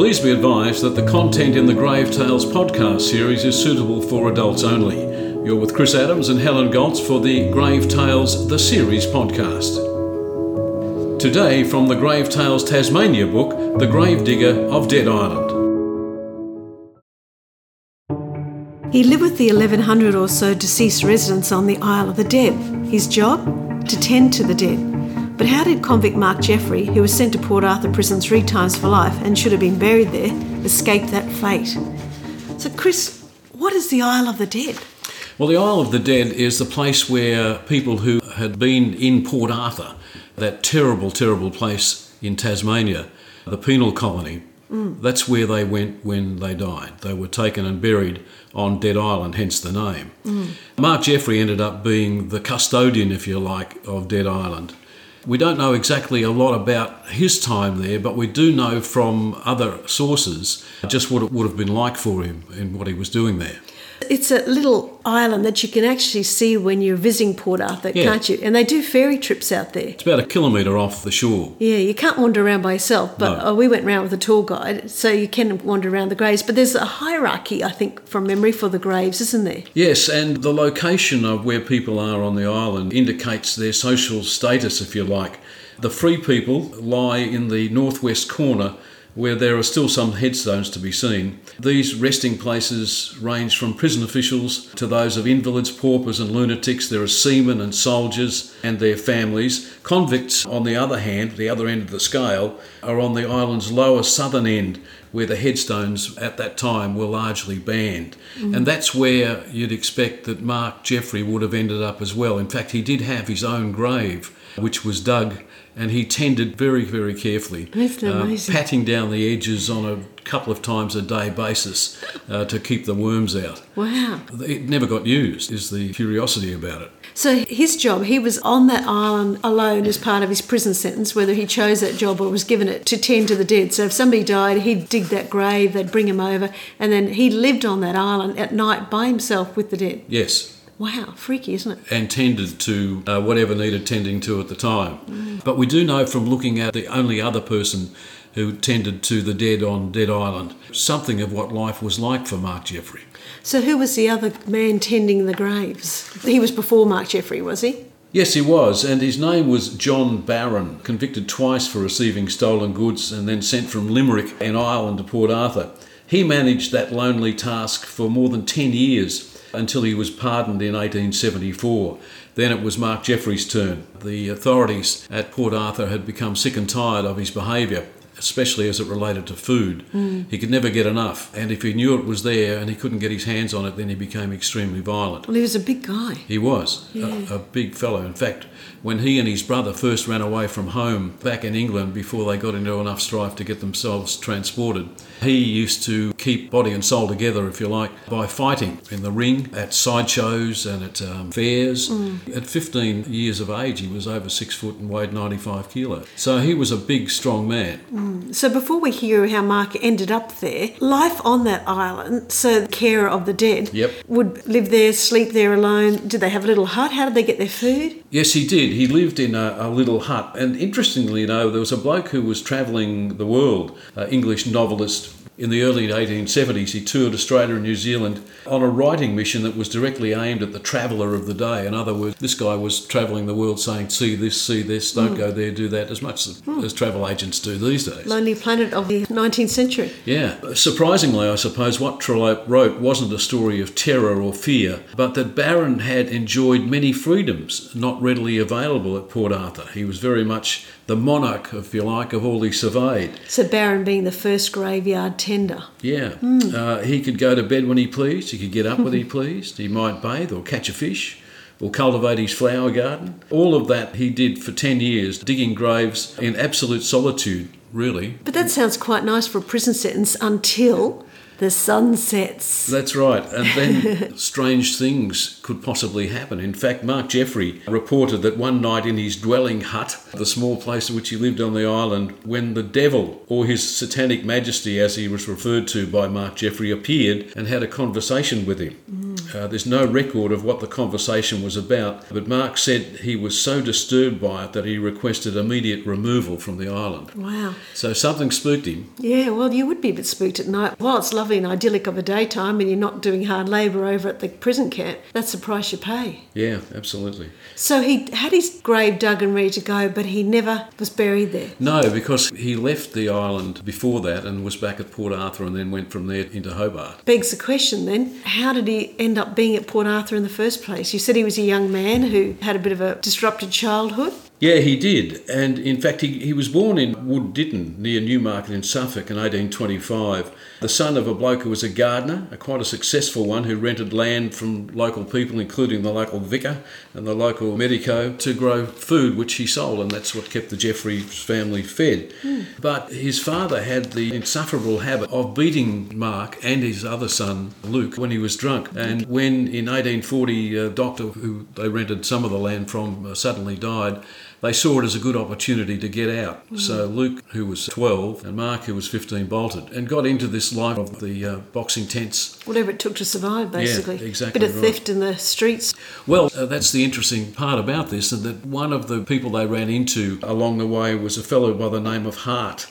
Please be advised that the content in the Grave Tales podcast series is suitable for adults only. You're with Chris Adams and Helen Goltz for the Grave Tales The Series podcast. Today, from the Grave Tales Tasmania book, The Grave Digger of Dead Island. He lived with the 1100 or so deceased residents on the Isle of the Dead. His job? To tend to the dead. But how did convict Mark Jeffrey, who was sent to Port Arthur prison three times for life and should have been buried there, escape that fate? So, Chris, what is the Isle of the Dead? Well, the Isle of the Dead is the place where people who had been in Port Arthur, that terrible, terrible place in Tasmania, the penal colony, mm. that's where they went when they died. They were taken and buried on Dead Island, hence the name. Mm. Mark Jeffrey ended up being the custodian, if you like, of Dead Island. We don't know exactly a lot about his time there, but we do know from other sources just what it would have been like for him and what he was doing there. It's a little island that you can actually see when you're visiting Port Arthur, yeah. can't you? And they do ferry trips out there. It's about a kilometre off the shore. Yeah, you can't wander around by yourself, but no. oh, we went around with a tour guide, so you can wander around the graves. But there's a hierarchy, I think, from memory for the graves, isn't there? Yes, and the location of where people are on the island indicates their social status, if you like. The free people lie in the northwest corner where there are still some headstones to be seen. These resting places range from prison officials to those of invalids, paupers, and lunatics. There are seamen and soldiers and their families. Convicts, on the other hand, the other end of the scale, are on the island's lower southern end, where the headstones at that time were largely banned. Mm. And that's where you'd expect that Mark Jeffrey would have ended up as well. In fact, he did have his own grave, which was dug and he tended very, very carefully, uh, patting down the edges on a couple of times a day basis uh, to keep the worms out. Wow. It never got used, is the curiosity about it. So his job, he was on that island alone as part of his prison sentence, whether he chose that job or was given it to tend to the dead. So if somebody died, he'd dig that grave, they'd bring him over, and then he lived on that island at night by himself with the dead. Yes. Wow, freaky, isn't it? And tended to uh, whatever needed tending to at the time. Mm. But we do know from looking at the only other person who tended to the dead on Dead Island something of what life was like for Mark Jeffrey. So, who was the other man tending the graves? He was before Mark Jeffrey, was he? Yes, he was, and his name was John Barron, convicted twice for receiving stolen goods and then sent from Limerick in Ireland to Port Arthur. He managed that lonely task for more than 10 years until he was pardoned in 1874. Then it was Mark Jeffrey's turn. The authorities at Port Arthur had become sick and tired of his behaviour especially as it related to food. Mm. He could never get enough, and if he knew it was there and he couldn't get his hands on it, then he became extremely violent. Well, he was a big guy. He was yeah. a, a, big fellow. In fact, when he and his brother first ran away from home back in England before they got into enough strife to get themselves transported, he used to keep body and soul together, if you like, by fighting in the ring, at sideshows and at um, fairs. Mm. At 15 years of age, he was over six foot and weighed 95 kilo. So he was a big, strong man. Mm. So before we hear how Mark ended up there, life on that island, so the carer of the dead, yep. would live there, sleep there alone. Did they have a little hut? How did they get their food? Yes, he did. He lived in a, a little hut. And interestingly, you know, there was a bloke who was travelling the world, uh, English novelist in the early 1870s, he toured Australia and New Zealand on a writing mission that was directly aimed at the traveller of the day. In other words, this guy was travelling the world saying, see this, see this, don't mm. go there, do that, as much as, mm. as travel agents do these days. Lonely Planet of the 19th century. Yeah. Surprisingly, I suppose, what Trollope wrote wasn't a story of terror or fear, but that Barron had enjoyed many freedoms not readily available at Port Arthur. He was very much the monarch, if you like, of all he surveyed. So Barron being the first graveyard tender. Yeah. Mm. Uh, he could go to bed when he pleased. He could get up when he pleased. He might bathe or catch a fish or cultivate his flower garden. All of that he did for 10 years, digging graves in absolute solitude, really. But that sounds quite nice for a prison sentence until the sun sets. That's right. And then strange things could possibly happen. In fact, Mark Jeffrey reported that one night in his dwelling hut, the small place in which he lived on the island, when the devil, or his satanic majesty as he was referred to by Mark Jeffrey, appeared and had a conversation with him. Mm. Uh, there's no record of what the conversation was about, but Mark said he was so disturbed by it that he requested immediate removal from the island. Wow. So something spooked him. Yeah, well, you would be a bit spooked at night. While it's lovely and idyllic of a daytime and you're not doing hard labour over at the prison camp, that's the price you pay. Yeah, absolutely. So he had his grave dug and ready to go, but he never was buried there. No, because he left the island before that and was back at Port Arthur and then went from there into Hobart. Begs the question then, how did he end up being at Port Arthur in the first place? You said he was a young man who had a bit of a disrupted childhood. Yeah, he did. And in fact, he, he was born in Wood Ditton near Newmarket in Suffolk in 1825. The son of a bloke who was a gardener, a quite a successful one, who rented land from local people, including the local vicar and the local medico, to grow food which he sold. And that's what kept the Jeffreys family fed. But his father had the insufferable habit of beating Mark and his other son, Luke, when he was drunk. And when in 1840, a doctor who they rented some of the land from uh, suddenly died, they saw it as a good opportunity to get out. So Luke, who was 12, and Mark, who was 15, bolted and got into this life of the uh, boxing tents. Whatever it took to survive, basically. Yeah, exactly Bit of right. theft in the streets. Well, uh, that's the interesting part about this, and that one of the people they ran into along the way was a fellow by the name of Hart.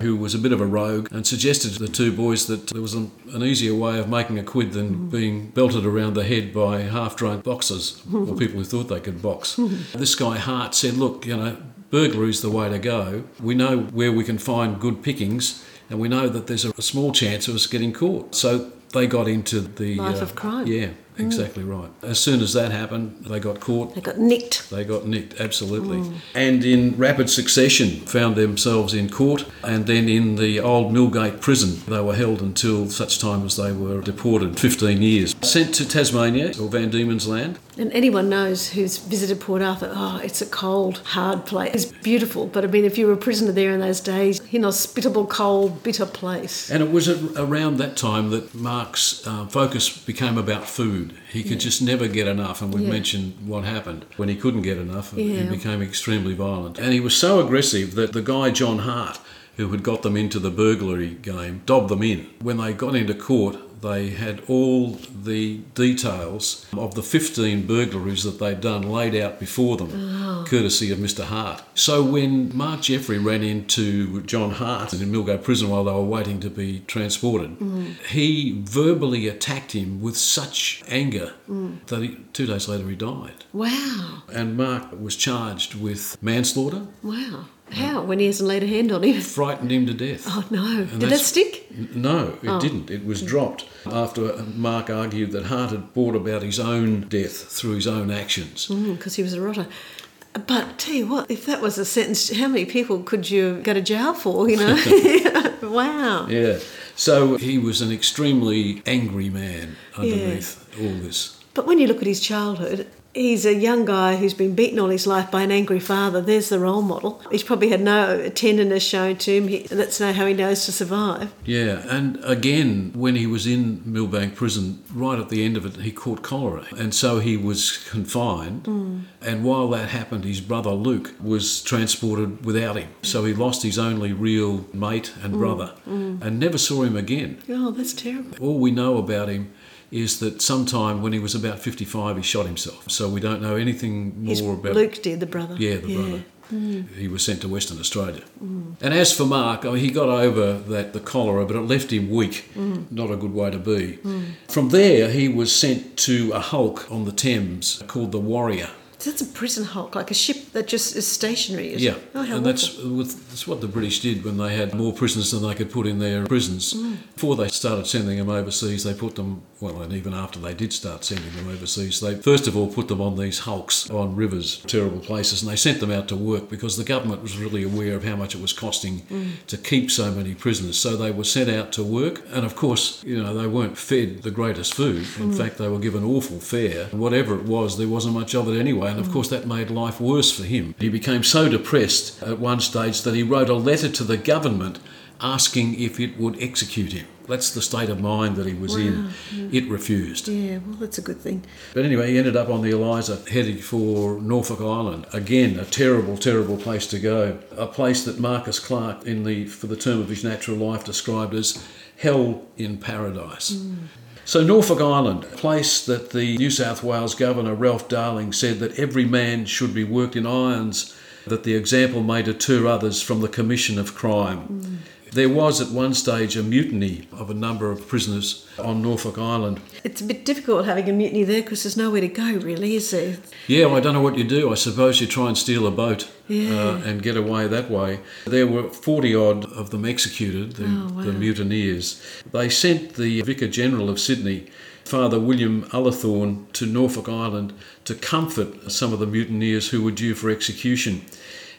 Who was a bit of a rogue and suggested to the two boys that there was an, an easier way of making a quid than being belted around the head by half drunk boxers or people who thought they could box. this guy Hart said, Look, you know, burglary's the way to go. We know where we can find good pickings, and we know that there's a, a small chance of us getting caught. So they got into the Life uh, of crime. Yeah, exactly right. As soon as that happened, they got caught. They got nicked. They got nicked, absolutely. And in rapid succession, found themselves in court and then in the old Millbank prison. They were held until such time as they were deported 15 years. Sent to Tasmania or Van Diemen's Land. And anyone knows who's visited Port Arthur, oh, it's a cold, hard place. It's beautiful, but I mean, if you were a prisoner there in those days, inhospitable, cold, bitter place. And it was around that time that Mark's uh, focus became about food. He could just never get enough, and we've Yeah. mentioned what happened when he couldn't get enough. He became extremely violent, and he was so aggressive that the guy John Hart, who had got them into the burglary game, dobbed them in. When they got into court, they had all the details of the 15 burglaries that they'd done laid out before them, oh. courtesy of Mr. Hart. So when Mark Jeffrey ran into John Hart in Millbank Prison while they were waiting to be transported, mm. he verbally attacked him with such anger mm. that he, two days later he died. Wow, And Mark was charged with manslaughter, wow. How? When he hasn't laid a hand on him? frightened him to death. Oh no. Did that stick? N- No, it oh. didn't. It was dropped after Mark argued that Hart had brought about his own death through his own actions. Mm, because he was a rotter. But tell you what, if that was a sentence, how many people could you go to jail for, you know? wow. Yeah. So he was an extremely angry man underneath all this. But when you look at his childhood, he's a young guy who's been beaten all his life by an angry father. There's the role model. He's probably had no tenderness shown to him. He, that's know how he knows to survive. Yeah, and again, when he was in Millbank prison, right at the end of it, he caught cholera. And so he was confined. Hmm. And while that happened, his brother Luke was transported without him. So he lost his only real mate and hmm. brother hmm. and never saw him again. Oh, that's terrible. All we know about him is that sometime when he was about 55, he shot himself. So we don't know anything more His about Luke did, the brother. yeah, the brother. Mm. He was sent to Western Australia. And as for Mark, I mean, he got over that the cholera, but it left him weak. Mm. Not a good way to be. Mm. From there, he was sent to a hulk on the Thames called the Warrior. That's a prison hulk, like a ship that just is stationary. Yeah? Oh, and that's, awful. that's what the British did when they had more prisoners than they could put in their prisons. Mm. Before they started sending them overseas, they put them, well, and even after they did start sending them overseas, they first of all put them on these hulks on rivers, terrible places, and they sent them out to work because the government was really aware of how much it was costing Mm. to keep so many prisoners. So they were sent out to work, and of course, you know, they weren't fed the greatest food. In Mm. fact, they were given awful fare. Whatever it was, there wasn't much of it anyway, and of course, that made life worse for him. He became so depressed at one stage that he wrote a letter to the government asking if it would execute him. That's the state of mind that he was in. It refused. Yeah, well, that's a good thing. But anyway, he ended up on the Eliza heading for Norfolk Island. Again, a terrible, terrible place to go. A place that Marcus Clarke, in the for the term of his natural life, described as hell in paradise. Mm. So, Norfolk Island, a place that the New South Wales Governor Ralph Darling said that every man should be worked in irons, that the example may deter others from the commission of crime. There was at one stage a mutiny of a number of prisoners on Norfolk Island. It's a bit difficult having a mutiny there because there's nowhere to go, really, is there? Yeah, well, I don't know what you do. I suppose you try and steal a boat Yeah. uh, and get away that way. There were 40 odd of them executed, the, Oh, wow. the mutineers. They sent the Vicar General of Sydney, Father William Ullathorne, to Norfolk Island to comfort some of the mutineers who were due for execution.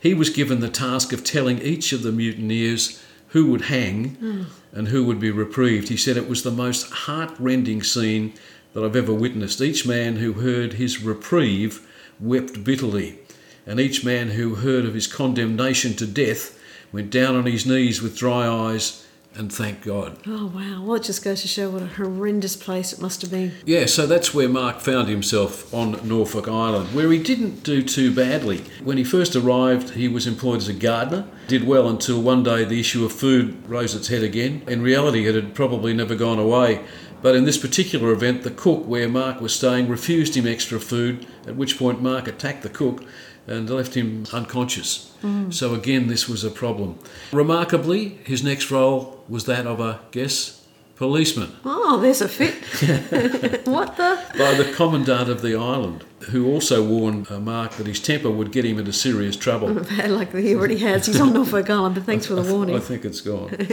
He was given the task of telling each of the mutineers who would hang and who would be reprieved. He said it was the most heart-rending scene that I've ever witnessed. Each man who heard his reprieve wept bitterly, and each man who heard of his condemnation to death went down on his knees with dry eyes and thank God. Oh, wow. Well, it just goes to show what a horrendous place it must have been. Yeah, so that's where Mark found himself on Norfolk Island, where he didn't do too badly. When he first arrived, he was employed as a gardener, did well until one day the issue of food rose its head again. In reality, it had probably never gone away. But in this particular event, the cook where Mark was staying refused him extra food, at which point Mark attacked the cook and left him unconscious. Mm. So again, this was a problem. Remarkably, his next role was that of a, guess, policeman. Oh, there's a fit. what the? by the commandant of the island, who also warned uh, Mark that his temper would get him into serious trouble. Like he already has. He's on Norfolk Island, but thanks for the warning. I think it's gone.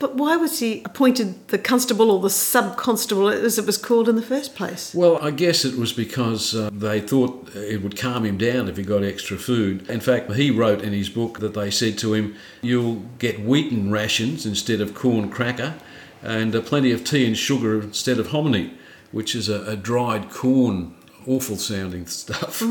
But why was he appointed the constable or the sub constable, as it was called in the first place? Well, I guess it was because uh, they thought it would calm him down if he got extra food. In fact, he wrote in his book that they said to him, You'll get wheaten rations instead of corn cracker, and uh, plenty of tea and sugar instead of hominy, which is a, a dried corn, awful sounding stuff.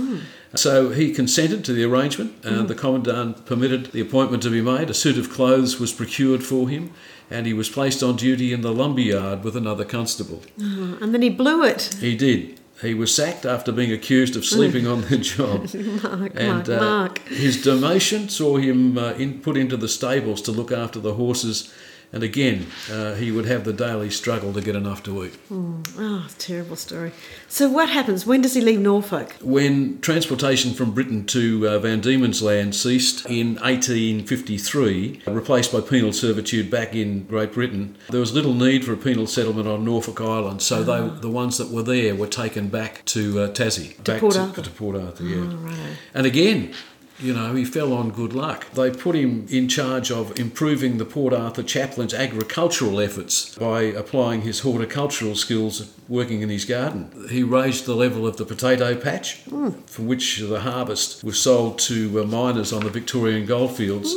So he consented to the arrangement. Uh, The commandant permitted the appointment to be made. A suit of clothes was procured for him, and he was placed on duty in the lumber yard with another constable. Oh, and then he blew it. He did. He was sacked after being accused of sleeping on the job. Mark, And Mark, uh, Mark. his demotion saw him uh, in, put into the stables to look after the horses. And again, uh, he would have the daily struggle to get enough to eat. Oh, terrible story. So what happens? When does he leave Norfolk? When transportation from Britain to uh, Van Diemen's Land ceased in 1853, replaced by penal servitude back in Great Britain, there was little need for a penal settlement on Norfolk Island, so they, the ones that were there were taken back to uh, Tassie. back Port to, Arthur. to Port Arthur, yeah. Oh, righto. And again, you know, he fell on good luck. They put him in charge of improving the Port Arthur chaplain's agricultural efforts by applying his horticultural skills working in his garden. He raised the level of the potato patch, from which the harvest was sold to uh, miners on the Victorian goldfields.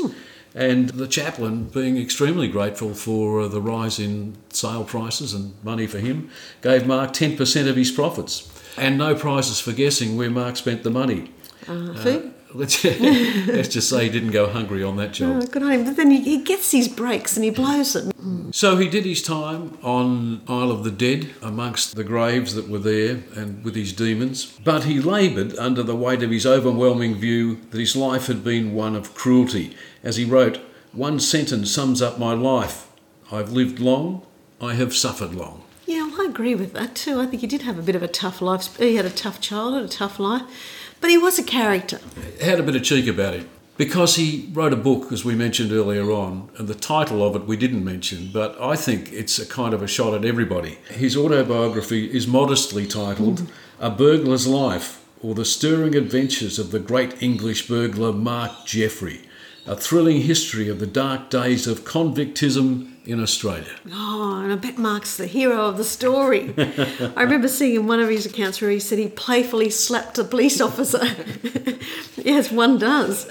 And the chaplain, being extremely grateful for uh, the rise in sale prices and money for him, gave Mark 10% of his profits. And no prizes for guessing where Mark spent the money. Uh, food? Let's, let's just say he didn't go hungry on that job. Oh, good on him. But then he, he gets these breaks and he blows it. So he did his time on Isle of the Dead amongst the graves that were there and with his demons. But he laboured under the weight of his overwhelming view that his life had been one of cruelty. As he wrote, one sentence sums up my life I've lived long, I have suffered long. Yeah, well, I agree with that too. I think he did have a bit of a tough life. He had a tough childhood, a tough life. But he was a character. had a bit of cheek about him because he wrote a book, as we mentioned earlier on, and the title of it we didn't mention, but I think it's a kind of a shot at everybody. His autobiography is modestly titled A Burglar's Life or The Stirring Adventures of the Great English Burglar Mark Jeffrey, a thrilling history of the dark days of convictism in Australia. Oh, and I bet Mark's the hero of the story. I remember seeing in one of his accounts where he said he playfully slapped a police officer. yes, one does.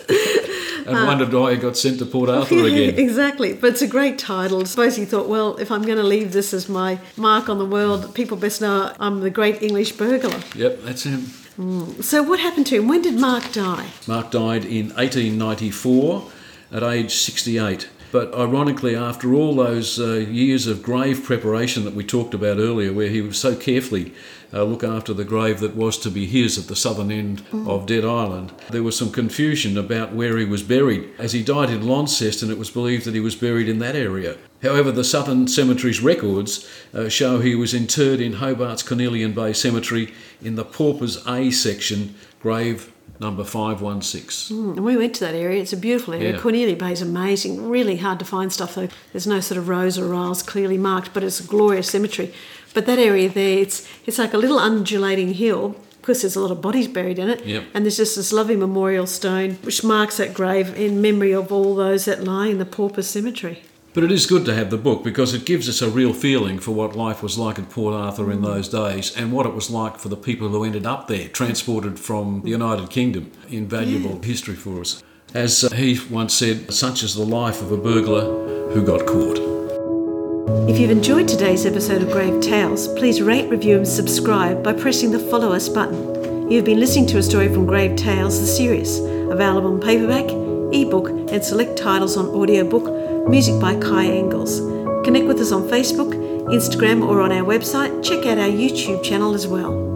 And uh, wondered why he got sent to Port Arthur Yeah, again. exactly. But it's a great title. I suppose he thought, well, if I'm going to leave this as my mark on the world, people best know I'm the great English burglar. Yep, that's him. Mm. So what happened to him? When did Mark die? Mark died in 1894 at age 68. But ironically, after all those uh, years of grave preparation that we talked about earlier, where he was so carefully uh, look after the grave that was to be his at the southern end mm. of Dead Island. There was some confusion about where he was buried. As he died in Launceston, it was believed that he was buried in that area. However, the Southern Cemetery's records uh, show he was interred in Hobart's Cornelian Bay Cemetery in the Paupers A section, grave number 516. Mm, and we went to that area. It's a beautiful area. Yeah. Cornelian Bay is amazing. Really hard to find stuff though. There's no sort of rows or aisles clearly marked, but it's a glorious cemetery. But that area there, it's it's like a little undulating hill. Of course, there's a lot of bodies buried in it, yep. and there's just this lovely memorial stone which marks that grave in memory of all those that lie in the pauper cemetery. But it is good to have the book because it gives us a real feeling for what life was like at Port Arthur in those days and what it was like for the people who ended up there, transported from the United Kingdom. Invaluable yeah. history for us. As uh, he once said, such is the life of a burglar who got caught. If you've enjoyed today's episode of Grave Tales, please rate, review, and subscribe by pressing the follow us button. You've been listening to a story from Grave Tales, the series, available on paperback, ebook, and select titles on audiobook, music by Kai Engels. Connect with us on Facebook, Instagram, or on our website. Check out our YouTube channel as well.